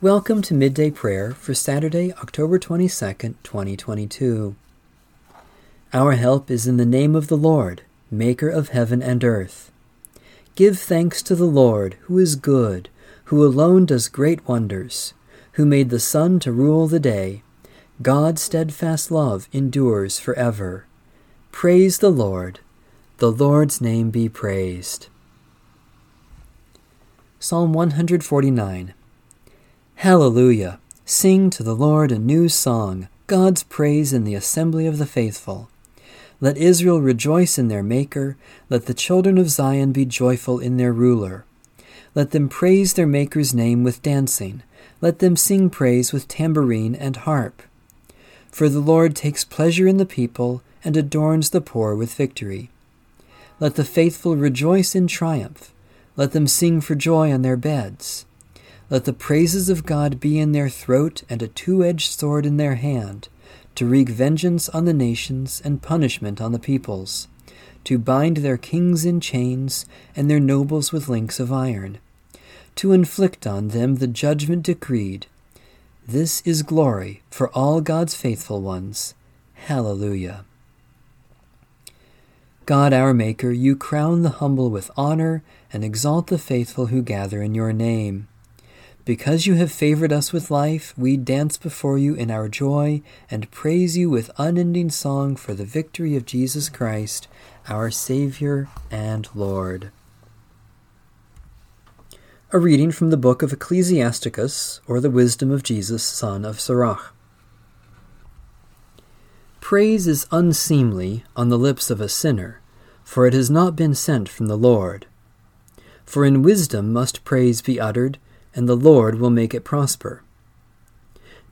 Welcome to Midday Prayer for Saturday, October 22nd, 2022. Our help is in the name of the Lord, Maker of heaven and earth. Give thanks to the Lord, who is good, who alone does great wonders, who made the sun to rule the day. God's steadfast love endures forever. Praise the Lord. The Lord's name be praised. Psalm 149 Hallelujah! Sing to the Lord a new song, God's praise in the assembly of the faithful. Let Israel rejoice in their Maker, let the children of Zion be joyful in their ruler. Let them praise their Maker's name with dancing, let them sing praise with tambourine and harp. For the Lord takes pleasure in the people and adorns the poor with victory. Let the faithful rejoice in triumph, let them sing for joy on their beds. Let the praises of God be in their throat and a two edged sword in their hand, to wreak vengeance on the nations and punishment on the peoples, to bind their kings in chains and their nobles with links of iron, to inflict on them the judgment decreed. This is glory for all God's faithful ones. Hallelujah. God our Maker, you crown the humble with honor and exalt the faithful who gather in your name. Because you have favored us with life, we dance before you in our joy and praise you with unending song for the victory of Jesus Christ, our Savior and Lord. A reading from the book of Ecclesiasticus, or the wisdom of Jesus, son of Sirach. Praise is unseemly on the lips of a sinner, for it has not been sent from the Lord. For in wisdom must praise be uttered and the Lord will make it prosper.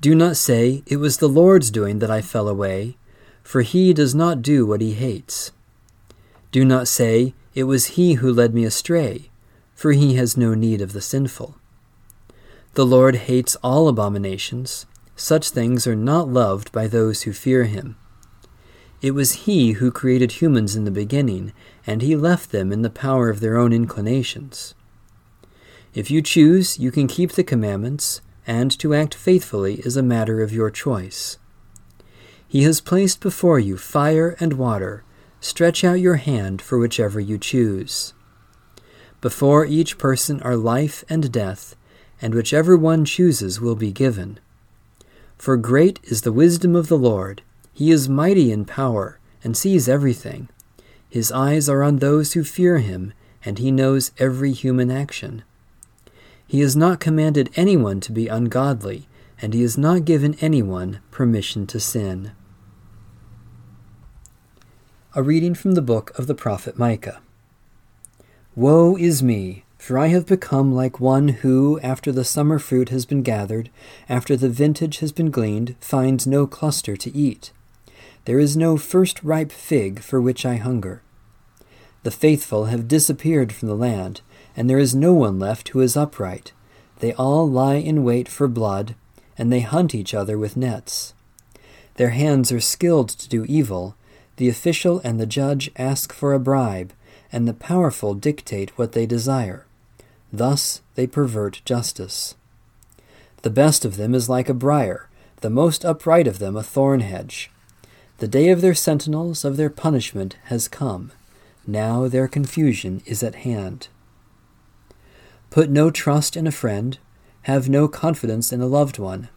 Do not say, It was the Lord's doing that I fell away, for he does not do what he hates. Do not say, It was he who led me astray, for he has no need of the sinful. The Lord hates all abominations. Such things are not loved by those who fear him. It was he who created humans in the beginning, and he left them in the power of their own inclinations. If you choose, you can keep the commandments, and to act faithfully is a matter of your choice. He has placed before you fire and water. Stretch out your hand for whichever you choose. Before each person are life and death, and whichever one chooses will be given. For great is the wisdom of the Lord. He is mighty in power, and sees everything. His eyes are on those who fear him, and he knows every human action. He has not commanded anyone to be ungodly, and he has not given anyone permission to sin. A reading from the book of the prophet Micah. Woe is me, for I have become like one who, after the summer fruit has been gathered, after the vintage has been gleaned, finds no cluster to eat. There is no first ripe fig for which I hunger. The faithful have disappeared from the land, and there is no one left who is upright. They all lie in wait for blood, and they hunt each other with nets. Their hands are skilled to do evil. The official and the judge ask for a bribe, and the powerful dictate what they desire. Thus they pervert justice. The best of them is like a briar, the most upright of them a thorn hedge. The day of their sentinels, of their punishment, has come. Now their confusion is at hand. Put no trust in a friend, have no confidence in a loved one.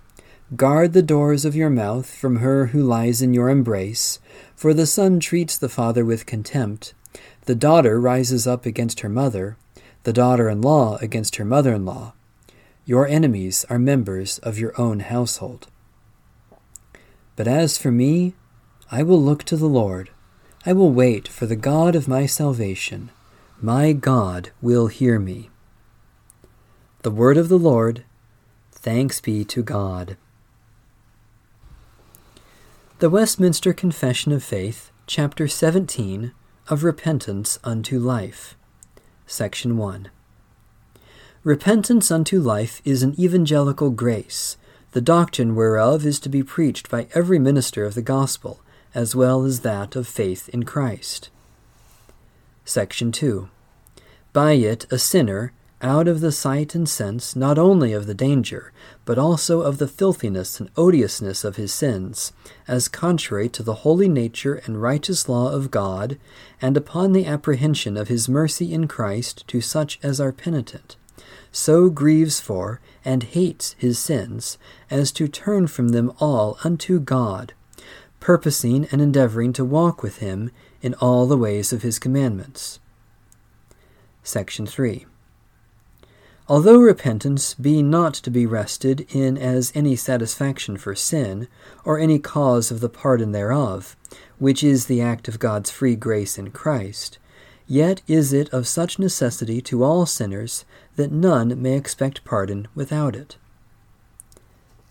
Guard the doors of your mouth from her who lies in your embrace, for the son treats the father with contempt. The daughter rises up against her mother, the daughter in law against her mother in law. Your enemies are members of your own household. But as for me, I will look to the Lord. I will wait for the God of my salvation. My God will hear me. The word of the Lord. Thanks be to God. The Westminster Confession of Faith, Chapter 17, of Repentance unto Life. Section 1. Repentance unto life is an evangelical grace, the doctrine whereof is to be preached by every minister of the gospel, as well as that of faith in Christ. Section 2. By it a sinner, out of the sight and sense not only of the danger, but also of the filthiness and odiousness of his sins, as contrary to the holy nature and righteous law of God, and upon the apprehension of his mercy in Christ to such as are penitent, so grieves for and hates his sins, as to turn from them all unto God, purposing and endeavoring to walk with him in all the ways of his commandments. Section 3. Although repentance be not to be rested in as any satisfaction for sin, or any cause of the pardon thereof, which is the act of God's free grace in Christ, yet is it of such necessity to all sinners that none may expect pardon without it.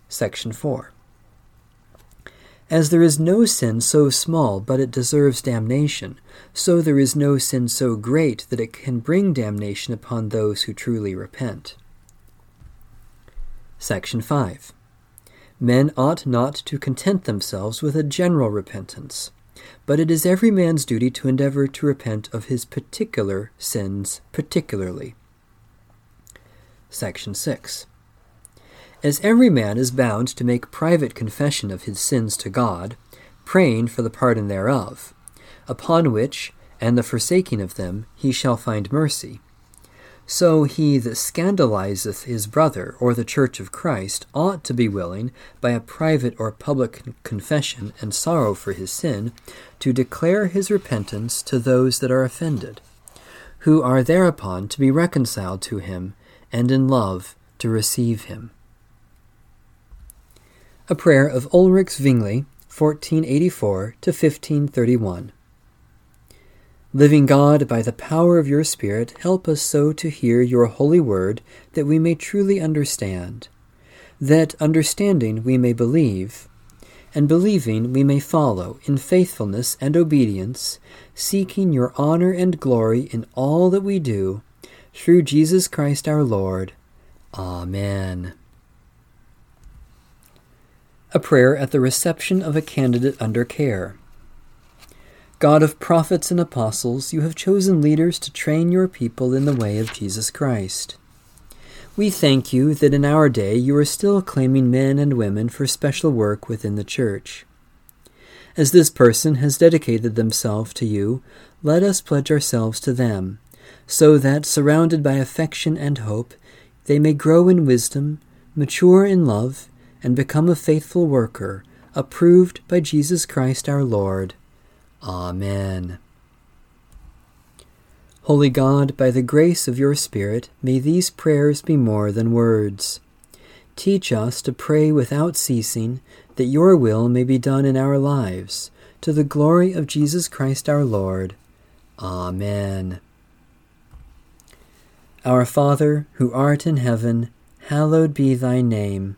Section 4. As there is no sin so small but it deserves damnation, so there is no sin so great that it can bring damnation upon those who truly repent. Section 5. Men ought not to content themselves with a general repentance, but it is every man's duty to endeavor to repent of his particular sins particularly. Section 6. As every man is bound to make private confession of his sins to God, praying for the pardon thereof, upon which, and the forsaking of them, he shall find mercy. So he that scandalizeth his brother or the church of Christ ought to be willing, by a private or public confession and sorrow for his sin, to declare his repentance to those that are offended, who are thereupon to be reconciled to him, and in love to receive him. A prayer of Ulrich Zwingli, 1484 to 1531. Living God, by the power of your Spirit, help us so to hear your holy word that we may truly understand, that understanding we may believe, and believing we may follow in faithfulness and obedience, seeking your honor and glory in all that we do, through Jesus Christ our Lord. Amen. A prayer at the reception of a candidate under care. God of prophets and apostles, you have chosen leaders to train your people in the way of Jesus Christ. We thank you that in our day you are still claiming men and women for special work within the Church. As this person has dedicated themselves to you, let us pledge ourselves to them, so that, surrounded by affection and hope, they may grow in wisdom, mature in love, and become a faithful worker, approved by Jesus Christ our Lord. Amen. Holy God, by the grace of your Spirit, may these prayers be more than words. Teach us to pray without ceasing, that your will may be done in our lives, to the glory of Jesus Christ our Lord. Amen. Our Father, who art in heaven, hallowed be thy name.